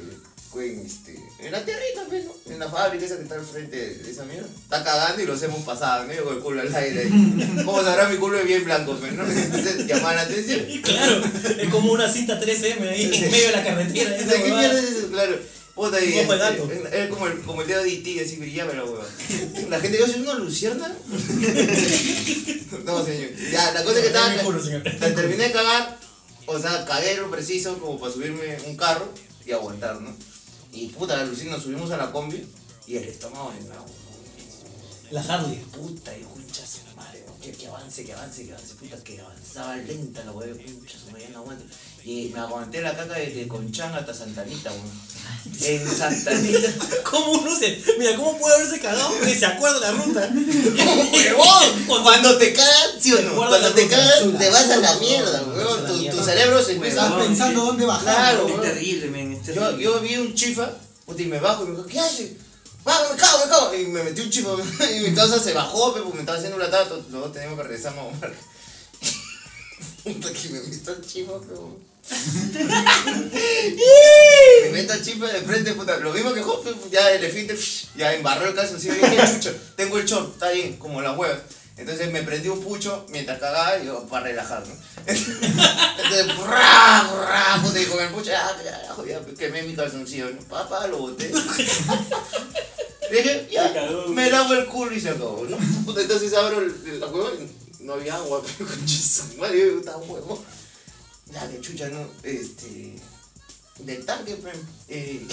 C: en, este, en la tierrita, pues, ¿no? en la fábrica esa que está al frente de esa mierda. Está cagando y los hemos pasado, medio con el culo al aire. ahí. Como sabrá mi culo es bien blanco, pues, ¿no? Entonces llaman la atención.
D: Claro, es como una cinta 3M ahí en medio de la carretera.
C: ¿De
D: Esa
C: ¿Qué mierda es eso? Claro. Puta, y este,
D: gato.
C: es como el, como el dedo de E.T., así brillaba la hueva. La gente, yo soy una lucierna. no, señor. Ya, la cosa es que estaba. La terminé de cagar, o sea, cagué lo preciso como para subirme un carro y aguantar, ¿no? Y puta, la Lucina, nos subimos a la combi y el estómago en la
D: La Harley.
C: puta y concha. Que, que avance, que avance, que avance, puta, que avanzaba lenta la hueá, concha su ya no aguanto. Y me aguanté la caca desde Conchán hasta Santanita, weón. En Santanita.
D: ¿Cómo uno se.? Mira, ¿cómo puede haberse cagado que se acuerda la ruta?
C: ¡Huevón! Cuando te cagas, ¿sí o no? Cuando te cagas, te vas a la mierda, weón. Tu, cerebro se empieza
A: Estás
C: a...
A: pensando dónde bajar.
C: Claro,
B: Es terrible, men.
C: Yo, yo vi un chifa, puta, y me bajo y me dijo, ¿qué hace? ¡Vamos, me cago, me cago! Y me metí un chivo. Y mi causa se bajó, porque me estaba haciendo una tata. Luego teníamos que regresar a. Puta que me meto el chivo, pero. me meto el chivo de frente, puta. Lo mismo que Jope, ya el efinte, ya embarró el caso. Así, dije, chucha, tengo el short, está bien, como la hueva. Entonces me prendí un pucho mientras cagaba y yo, para relajar, ¿no? Entonces, ¡burra, burra! Puta, y con el pucho, ya, ya, ya, ya, quemé mi calzoncillo, ¿no? Papá, lo boté. Dije, ya, me lavo el culo y se acabó, ¿no? Puta, entonces abro la hueva y no había agua, pero con madre, yo estaba huevo. Ya, de chucha, ¿no? Este. Del tanque, pues. Eh,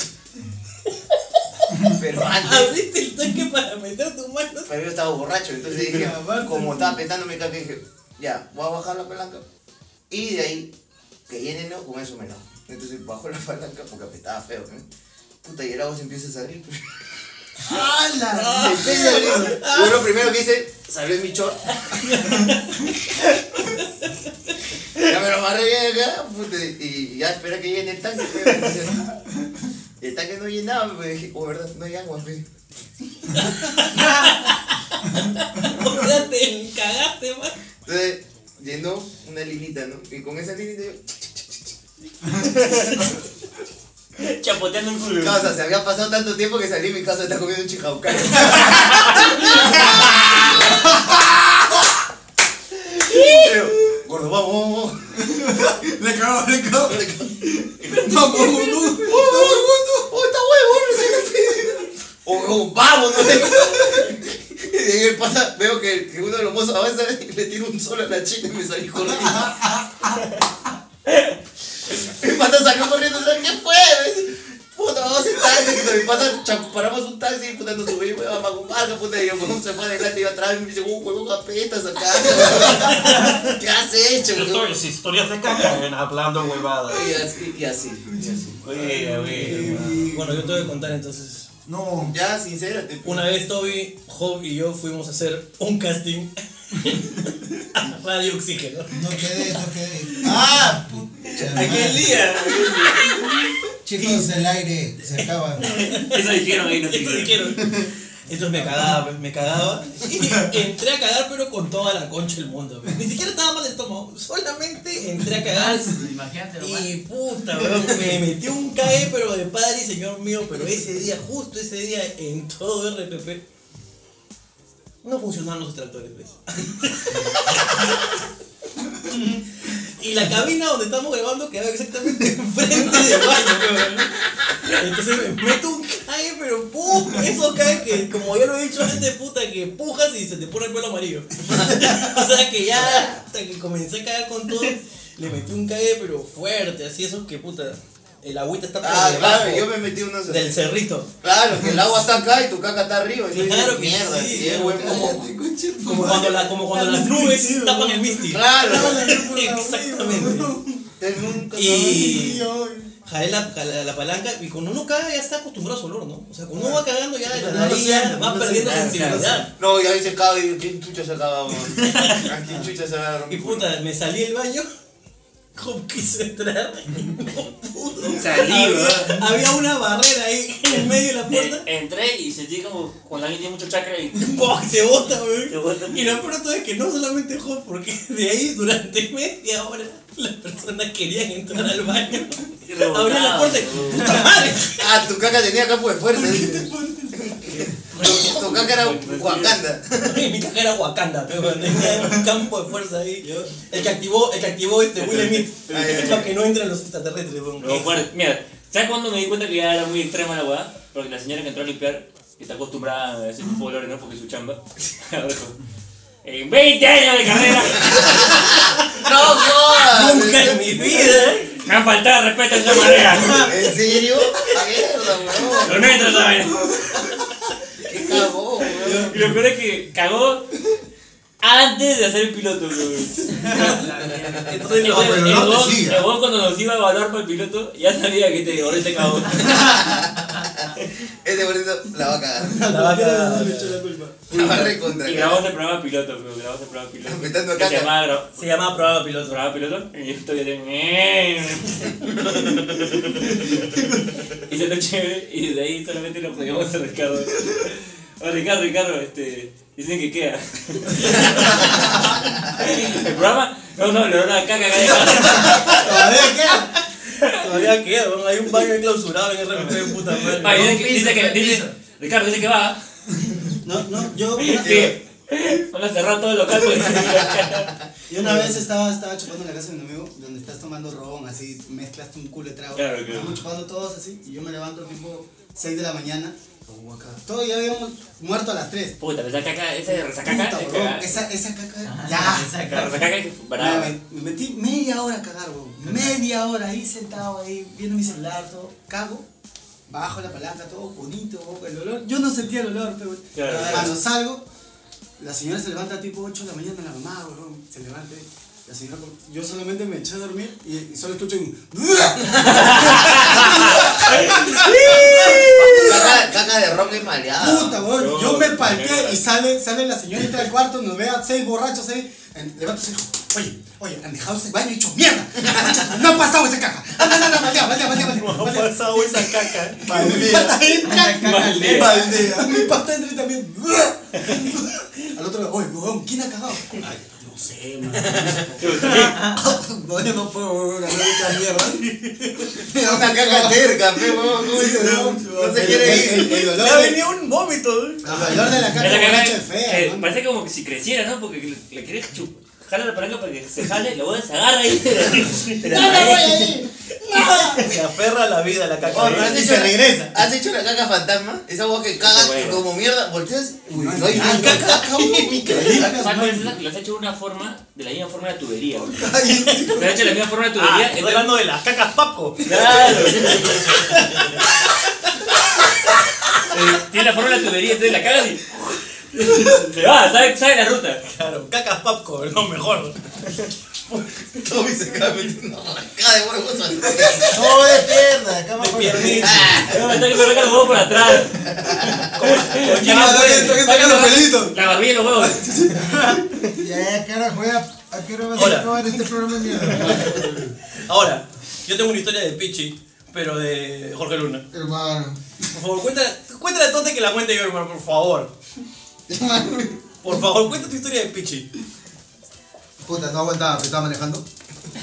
C: pero antes.
D: Abriste el tanque para meter tu mano.
C: Pero yo estaba borracho, entonces dije, como estaba apretando mi caca, dije, ya, voy a bajar la palanca. Y de ahí, que llene, ¿no? Con eso me lavo. Entonces bajo la palanca porque apretaba feo, ¿no? Puta, y el agua se empieza a salir.
F: ¡Hala!
C: Se empieza a salir. Yo lo primero que hice, salió mi short. ya me lo amarré bien acá, y ya espera que llene el tanque. pues. Y el tanque no llenaba, pues dije, oh, verdad, no hay agua, pues.
D: O sea, te cagaste, man.
C: Entonces llenó una linita, ¿no? Y con esa linita yo.
B: Chapoteando el culo.
C: Causa, se había pasado tanto tiempo que salí y mi casa está comiendo un chijaucán. Pero, gordo, vamos, vamos, vamos.
A: Le cagó, le cagó.
C: Vamos, vamos. ¡Oh, está huevo! ¡Oh, vamos! ¿no? Y de el pasa, veo que, que uno de los mozos avanza y le tira un solo a la chica y me salí corriendo. Mi pata salió corriendo, ¿sabes qué fue? Dice, Puta, vamos en taxi. Mi pata paramos un taxi, puta, nos subimos a Magumarca, puta, y huevón se fue adelante y yo atrás y me dice, uh, huevón, apetas acá. ¿Qué has hecho,
H: Esto
C: huevón?
H: es historias de caca, hablando huevadas.
C: Y así, y así.
B: Oye, oye.
D: Bueno, yo te voy a contar entonces.
A: No.
C: Ya, sincérate.
D: Una vez Toby, Job y yo fuimos a hacer un casting Radio Oxígeno.
F: No quedé, no quedé. ¡Ah! pucha
B: Aquel día.
F: Chicos del aire se acaban.
B: Eso dijeron ahí, no
D: Esto
B: dijeron.
D: dijeron. Entonces me cagaba, pues, me cagaba. Y entré a cagar, pero con toda la concha del mundo. pues. Ni siquiera estaba mal de estómago. Solamente entré a cagar.
E: Imagínate nomás.
D: Y puta, weón, me metió un cae, pero de padre y señor mío. Pero ese día, justo ese día, en todo RPP, no funcionaban los extractores, ¿ves? Y la cabina donde estamos grabando quedaba exactamente enfrente del baño, weón. Entonces me meto un cae, pero ¡pum! Eso cae que, como ya lo he dicho antes, puta, que pujas y se te pone el pelo amarillo. o sea que ya, hasta que comencé a caer con todo, le metí un cae, pero fuerte, así eso que puta, el agüita está por
C: Ah,
D: debajo
C: claro, yo me metí unos.
D: del cerrito.
C: Claro, que el agua está acá y tu caca está arriba. Y
D: Claro que
C: mierda,
D: sí. Como cuando, la, como cuando las nubes tapan el misty.
C: Claro.
D: Exactamente.
C: Nunca
D: Y jalé la, la palanca y cuando uno caga ya está acostumbrado al olor, ¿no? O sea, cuando uno va cagando ya la nariz va perdiendo sensibilidad.
C: No, y ahí se caga y ¿quién chucha se acaba? ¿A quién chucha se va a
D: Y puta, me salí del baño, como quise entrar, no pudo.
B: Salí,
D: había,
B: weón.
D: había una barrera ahí en medio de la puerta.
B: Entré y sentí como cuando alguien tiene mucho chakra y
D: ¡Pum! Se bota, weón.
B: te bota.
D: Y lo todo es que no solamente Job, porque de ahí durante media hora las personas querían entrar al baño.
B: Y
D: Abría la puerta y. ¡puta madre!
C: Ah, tu caca tenía campo de fuerza. dice. Tu caca era Wakanda.
D: Y mi caja era Wakanda, pero tenía un campo de fuerza ahí. El que activó, el que activó este Will Smith,
C: ay.
D: para que no entren los extraterrestres. weón.
B: No, bueno, mira, ¿sabes cuándo me di cuenta que ya era muy extrema la weá? Porque la señora que entró a limpiar está acostumbrada a ese tipo de olores, ¿no? Porque es su chamba. Dijo, En 20 años de carrera,
C: No jodas.
D: Nunca en mi vida.
B: me han faltado respeto de esa manera.
C: ¿En serio? Mierda, weón.
B: No entra esa
C: weón.
B: Y lo peor es que cagó antes de hacer el piloto, weón. Entonces,
A: No, no
B: el el weón cuando nos iba a evaluar para el piloto, ya sabía que te ahorita cagó.
C: Este gordito la va a cagar.
D: La vaca.
F: Le echó la
C: va a recontra.
B: Y grabamos el programa piloto, grabamos el programa piloto. Que se llamaba
D: Se llamaba programa piloto.
B: programa piloto y yo todavía tengo. y se lo chévere y desde ahí solamente lo podíamos a Ricardo. Oh, Ricardo, Ricardo, este. Dicen que queda. ¿El programa? No, no, le da caca, caca.
F: Todavía queda.
D: Todavía queda, weón. hay un baño clausurado en RMP de puta madre.
B: Ah, dice que, dice que. Ricardo dice que va.
F: No, no, yo.
B: Que van a cerrar todo el local porque
F: Y una vez estaba, estaba chupando en la casa de un amigo donde estás tomando ron, así mezclaste un culo de trago.
B: Claro, claro.
F: Estamos chupando todos así y yo me levanto tipo 6 de la mañana. Como acá. Todos ya habíamos muerto a las 3.
B: Puta, pero esa caca, esa resacaca.
F: Puta, bro, esa, esa caca. Ya.
E: esa
B: La
E: caca.
B: resacaca es
F: Me,
B: brava.
F: me- me metí media hora a cagar, weón. Media hora ahí sentado ahí, viendo mi celular, todo. Cago, bajo la palanca, todo bonito, weón, el olor. Yo no sentía el olor, pero
B: Claro.
F: cuando salgo, la señora se levanta tipo 8 de la mañana, la mamá, weón, se levanta. La señora, yo solamente me eché a dormir y, y solo escucho un.
C: Caca, caca maleada.
F: Puta, weón.
B: No,
F: Yo me
B: no,
F: palqué
B: no.
F: y sale, sale la señora entra al cuarto, nos ve a seis borrachos ahí. dijo, oye, oye, han dejado ese baño hecho mierda. No ha pasado esa no, no, no, maldea, maldea, maldea.
D: No ha pasado esa caca.
F: Mi pata entra.
B: Maldea.
F: Maldea. Mi pata entra y también. Al otro lado, oye, weón, ¿quién ha cagado? No sé, man. No, yo no puedo, ganar esta mierda.
C: Una caca terca, fe, huevón, ¿cómo
F: Sí,
C: dice,
F: weón.
C: no? Se quiere ir.
F: el- dolor de-
D: venido un vómito.
F: el dolor de la caca es fea,
B: parece como que si creciera, ¿no? Porque le, le querés jala la palanca para que se jale, lo se agarra ahí.
F: ¡No me voy a ir!
D: Se aferra a la vida la caca.
C: Oh, has
F: Y
C: hecho
F: se
C: la-
F: regresa.
C: ¿Has hecho la caca fantasma? Esa voz que cagas
B: Bueno.
C: como mierda, volteas. Uy,
F: No
C: no hay
F: hay
C: ni
F: caca,
C: caca.
B: Lo has hecho de una forma, de la misma forma de la tubería. Lo has hecho de la misma forma de la
D: Ah,
B: tubería.
D: estoy hablando de las cacas Paco.
B: Claro. Eh, Tiene la forma de la tubería, entonces la cagas y. Se va, sabe, sabe la ruta.
D: Claro, cacas Paco, es lo mejor.
C: Tommy se acaba metiendo una caca de huevos al
G: No, de pierna, acá más
D: piernita.
B: No, me está que los huevos por atrás.
F: Ah, saca los pelitos.
B: La barbilla y los huevos.
G: Ya, ya, ¿qué hora juega? ¿A qué hora vas
D: Hola.
G: a acabar este programa de mierda?
D: Ahora, yo tengo una historia de Pichi, pero de Jorge Luna.
G: Hermano.
D: Por favor, cuéntale, cuéntale a Tonte que la cuente yo, hermano, por favor. Por favor, cuenta tu historia de Pichi.
A: Puta, no aguantaba, me estaba manejando.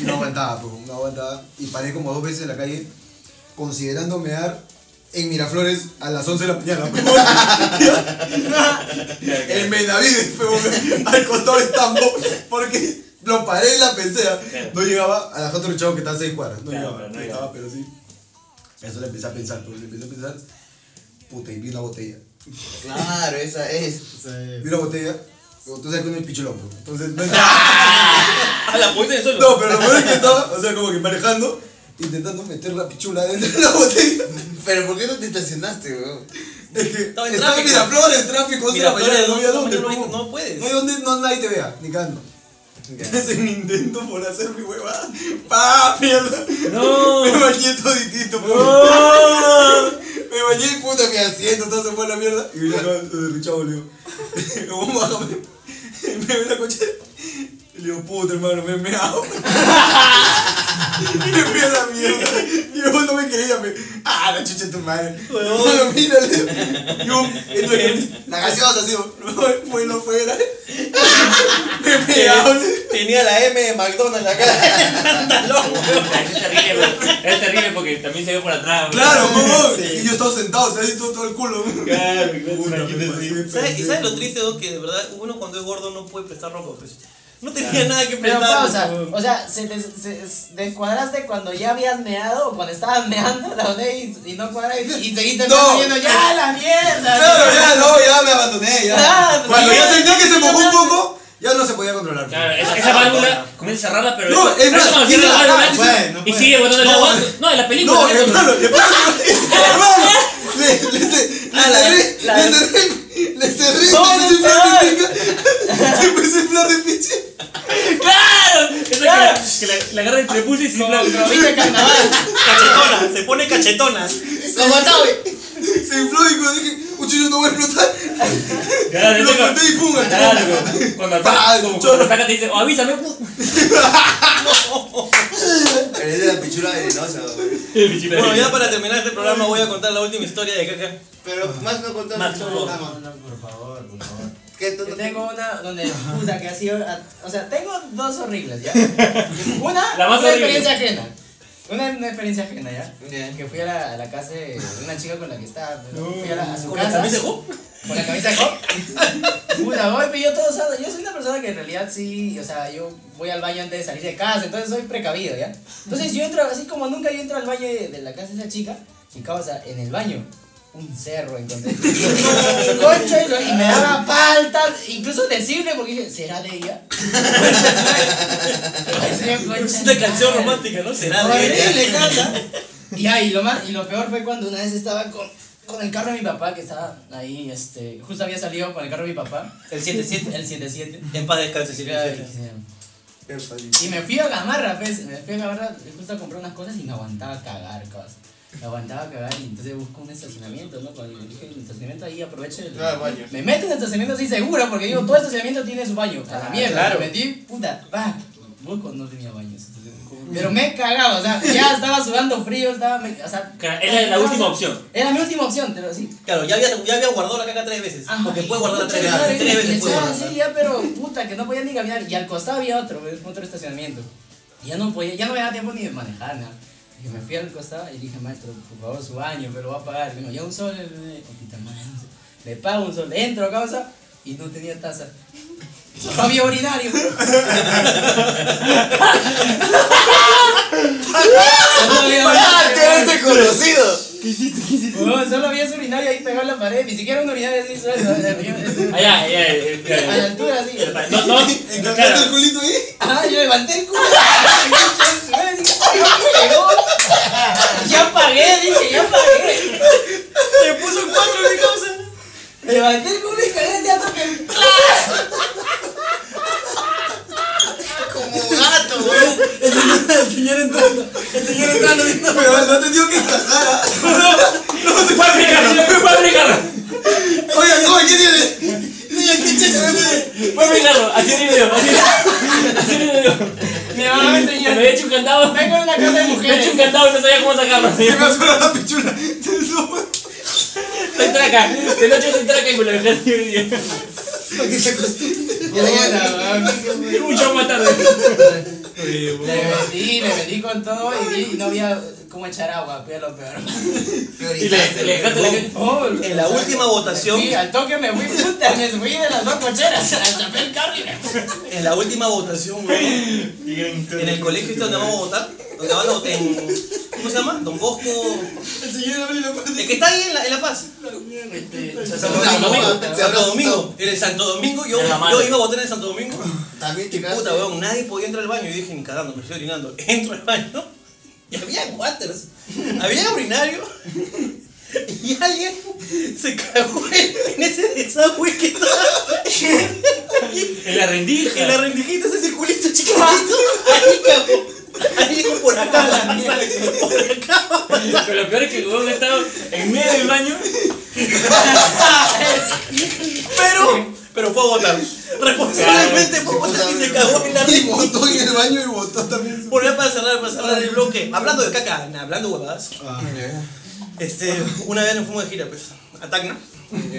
A: Y no aguantaba, pues, no aguantaba. Y paré como dos veces en la calle, considerando mear en Miraflores a las 11 de la mañana. en Benavides, pero al costado de Tambo, porque lo paré y la pensé. ¿ah? No llegaba a la Jato Luchado que está a 6 cuadras. No
B: Claro,
A: llegaba,
B: pero no
A: no llegaba, pero sí. Eso le empecé a pensar, pues le empecé a pensar. Puta, y vi una botella.
C: Claro, esa es.
A: Vi una botella. Tú sabes que uno es pichulón, pues. Entonces, no
D: Ah, la pusiste en el suelo.
A: No, pero lo peor es que estaba, o sea, como que manejando, intentando meter la pichula dentro de la botella.
C: Pero ¿por qué no te estacionaste, weón?
A: Es que
D: Estaba en
A: estaba
D: tráfico.
A: Miraflores, tráfico, 11 de la
D: Miraflores,
A: mañana, no había
D: no,
A: dónde.
D: no,
A: No,
D: no puedes.
A: No hay donde no, nadie te vea, ni cagando. Es un intento por hacer mi huevada. ¡Pa! ¡Mierda!
B: No.
A: Me bañé toditito, po. Y puta mi asiento, todo se fue a la mierda. Y vine acá, de Richavo, le digo, "Vamos, bájame. Me ve la cochera. Y le digo, puta hermano, me he meado. Y me fui a la mierda. Y yo no me creía, me. ¡Ah, la chucha de tu madre! Hermano, mírale. Yo, entonces, la gaseosa así, fue no fuera. Me he meado.
D: Tenía la M de McDonald's acá en el pantalón.
B: Es terrible, es terrible porque también se ve por atrás.
A: Claro, ¿cómo? Y yo estaba sentado, se ha visto todo el culo.
B: Claro.
D: ¿Y sabes lo triste? Que de verdad uno cuando es gordo no puede prestar ropa, pues. No tenía nada que
E: Pero
D: prestar.
E: pausa, o sea, ¿se te, se, se- te cuadraste cuando ya habías meado o cuando estabas meando la botella y, y no cuadraste y, y seguiste
A: No.
E: meando diciendo ya la mierda?
A: Claro, ya, no, ya me abandoné, ya.
E: Ah,
A: Cuando ya
E: ya,
A: sentí que se mojó un poco, ya no se podía controlar.
B: Claro, esa, esa válvula comienza a cerrarla, pero.
A: No, es más,
B: cuando
A: dice,
B: cierra la
A: ah,
B: válvula
A: no
F: puede, no
B: y
F: puede.
B: sigue botando el
A: No,
B: agua.
A: eh.
B: No, en la película.
A: No,
B: ¿no?
A: hermano, le pasa hermano, le, le, ce- le
E: Ah, la-
A: cerré,
E: la-
A: le cerré, le cerré,
E: No,
A: le
E: no,
A: empecé a inflar de a inflar piche.
B: ¡Claro! Esa que la, que la, la agarra entre pulso y se infla.
E: Viste carnaval.
D: Cachetona, se pone cachetona.
C: Como Toby.
A: Se Se infló y cuando dije, cuchillo no va a explotar.
B: Claro,
A: Lo solté y pum,
B: Claro, cuando como cuando
C: Eres de la pichula venenosa, güey.
D: Bueno, ya para terminar este programa voy a contar la última historia de caca.
C: Pero más no contamos
B: Más,
C: solo
B: por
C: nada
E: No, no, por favor, por favor.
C: ¿Qué tú
E: Yo tengo una donde, puta, que ha sido. O sea, tengo dos horribles, ¿ya? Una,
B: La más
E: una
B: horrible.
E: experiencia ajena. Una, una experiencia ajena, ¿ya? Que fui a la, a la casa de una chica con la que estaba. pero Fui a, la, a su
D: ¿Con la
E: casa.
D: camisa de?
E: Con la camisa de. Puta, yo todo sano. Yo soy una persona que en realidad sí, o sea, yo voy al baño antes de salir de casa, entonces soy precavido, ¿ya? Entonces yo entro, así como nunca yo entro al baño de, de la casa de esa chica, y causa, en el baño, un cerro encontré. Y me daba paltas, incluso decirle porque dije, ¿será de ella?
D: Es una canción romántica, ¿no? Será de ella.
E: Y ahí lo más, y lo peor fue cuando una vez estaba con, con el carro de mi papá, que estaba ahí, este, justo había salido con el carro de mi papá, el 77, el 77.
D: En paz descanse, sí.
E: Y me fui a Gamarra, pues, me fui a Gamarra justo a comprar unas cosas y me aguantaba cagar, cosas. Me aguantaba cagar y entonces busco un estacionamiento, ¿no? Cuando dije el estacionamiento ahí aprovecho el...
C: Ah, baño.
E: Me meto en el estacionamiento así seguro, porque digo, todo estacionamiento tiene su baño. A la
D: Ah,
E: mierda,
D: claro.
E: me metí, puta, va. Busco, no tenía baño. Pero me he cagado, o sea, ya estaba sudando frío, estaba... me- o sea,
B: Era la última opción.
E: Era mi última opción, pero sí.
D: Claro, ya había, ya había guardado la caca tres veces.
E: Ajá,
D: Porque puede guardarla tres veces. Tres
E: y
D: veces puede guardarla.
E: así ya, pero puta, que no podía ni caminar. Y al costado había otro, otro estacionamiento. Y ya no podía, ya no me daba tiempo ni de manejar, nada. Y me fui al costado y dije, maestro, por favor, su baño, pero va a pagar. Digo, ya un sol, no sé. le pago un sol, entro a causa y no tenía taza. Solo había urinario. Solo había
C: ¡Ah, que eres desconocido!
E: No, solo había ese urinario ahí pegado en la pared, ni siquiera un urinario así suelto.
B: Allá, allá, allá.
E: A la altura así.
B: No, no,
A: ¿Encantaste el culito ahí?
E: Ah, yo levanté el culo. Ya pagué, dije, ya pagué.
D: Se puso en cuatro mi causa.
E: Levanté el culo y cagué ya toque.
C: Como gato, güey.
D: El señor entrando. El señor entrando viendo.
A: Pero no te digo que encajara.
B: Fue a aplicarlo, fue a aplicarlo.
A: Oiga, ¿qué tiene?
D: Niña, qué chévere.
B: Fue a aplicarlo. Así el video, así así el video.
E: Mi mamá me
B: Me había hecho un candado.
E: Vengo de una casa de
B: Me he hecho
E: mujeres.
B: un candado y no sabía cómo sacarlo.
A: Se me ha sonado la pichula.
B: Soy traca. De noche soy traca y me lo.
A: Para que se acostumbre.
B: Tengo un show más tarde.
E: Le metí, le metí con todo y, vi- no había cómo echar agua, fue lo peor.
B: Y le, le dejaste la
E: Oh,
D: En la última votación.
E: Sí, al toque me fui, puta, me fui de las dos cocheras, chapé el carro y.
D: En la última votación, güey. En el colegio este donde vamos a votar. Donde van a votar en. ¿Cómo se llama? Don Bosco.
A: El señor abre la puerta.
D: El que está ahí en La, en la Paz.
C: Santo Domingo.
D: Santo Domingo. En el Santo Domingo, yo, iba a votar en el Santo Domingo.
C: También
D: puta, weón, nadie podía entrar al baño. Y dije, ni cagando, me estoy orinando. Entro al baño. Y había waters. Había urinario. Y alguien se cagó en, en ese desagüe que estaba.
B: En la rendija.
D: En la rendijita, ese circulito chiquitito. Ahí cagó. Ahí dijo por acá. Por acá.
B: Pero lo peor es que el huevón estaba en medio del baño.
D: Pero, pero fue a votar. Responsablemente fue a votar y se cagó en la
A: Y botó en el baño y botó también.
D: Bueno, ya para cerrar, para cerrar el bloque, hablando de caca, hablando de huevadas, este, una vez nos fuimos de gira, pues, a Tacna. Y,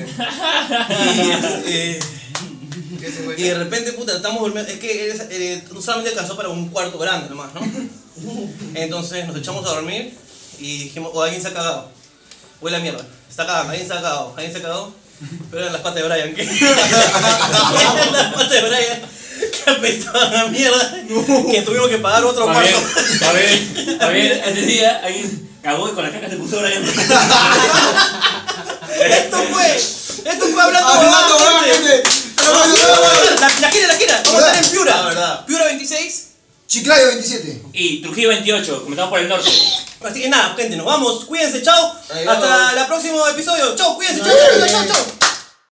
D: este,
C: ¿Qué se fue?
D: Y de repente, puta, estamos durmiendo, es que eh, eh, solamente alcanzó para un cuarto grande nomás, ¿no? Entonces nos echamos a dormir y dijimos, o alguien se ha cagado, huele a mierda, está cagado, alguien se ha cagado, alguien se ha cagado, pero eran las patas de Brian, que eran las patas de Brian que apestaban a mierda, que tuvimos que pagar otro
B: A ver,
D: cuarto.
B: a ver, a ver, ese día alguien cagó y con la caca se puso ahora
D: Esto fue, esto fue hablando
A: Hablando,
D: huevadas, gente.
A: gente.
D: La, la gira, la gira, vamos a estar en Piura,
C: La verdad.
D: Piura 26.
A: Chiclayo 27.
B: Y Trujillo 28, comenzamos por el norte.
D: Así que nada, gente, nos vamos. Cuídense, chao. Hasta el próximo episodio. Chao, cuídense, chao, chao, chao. chao.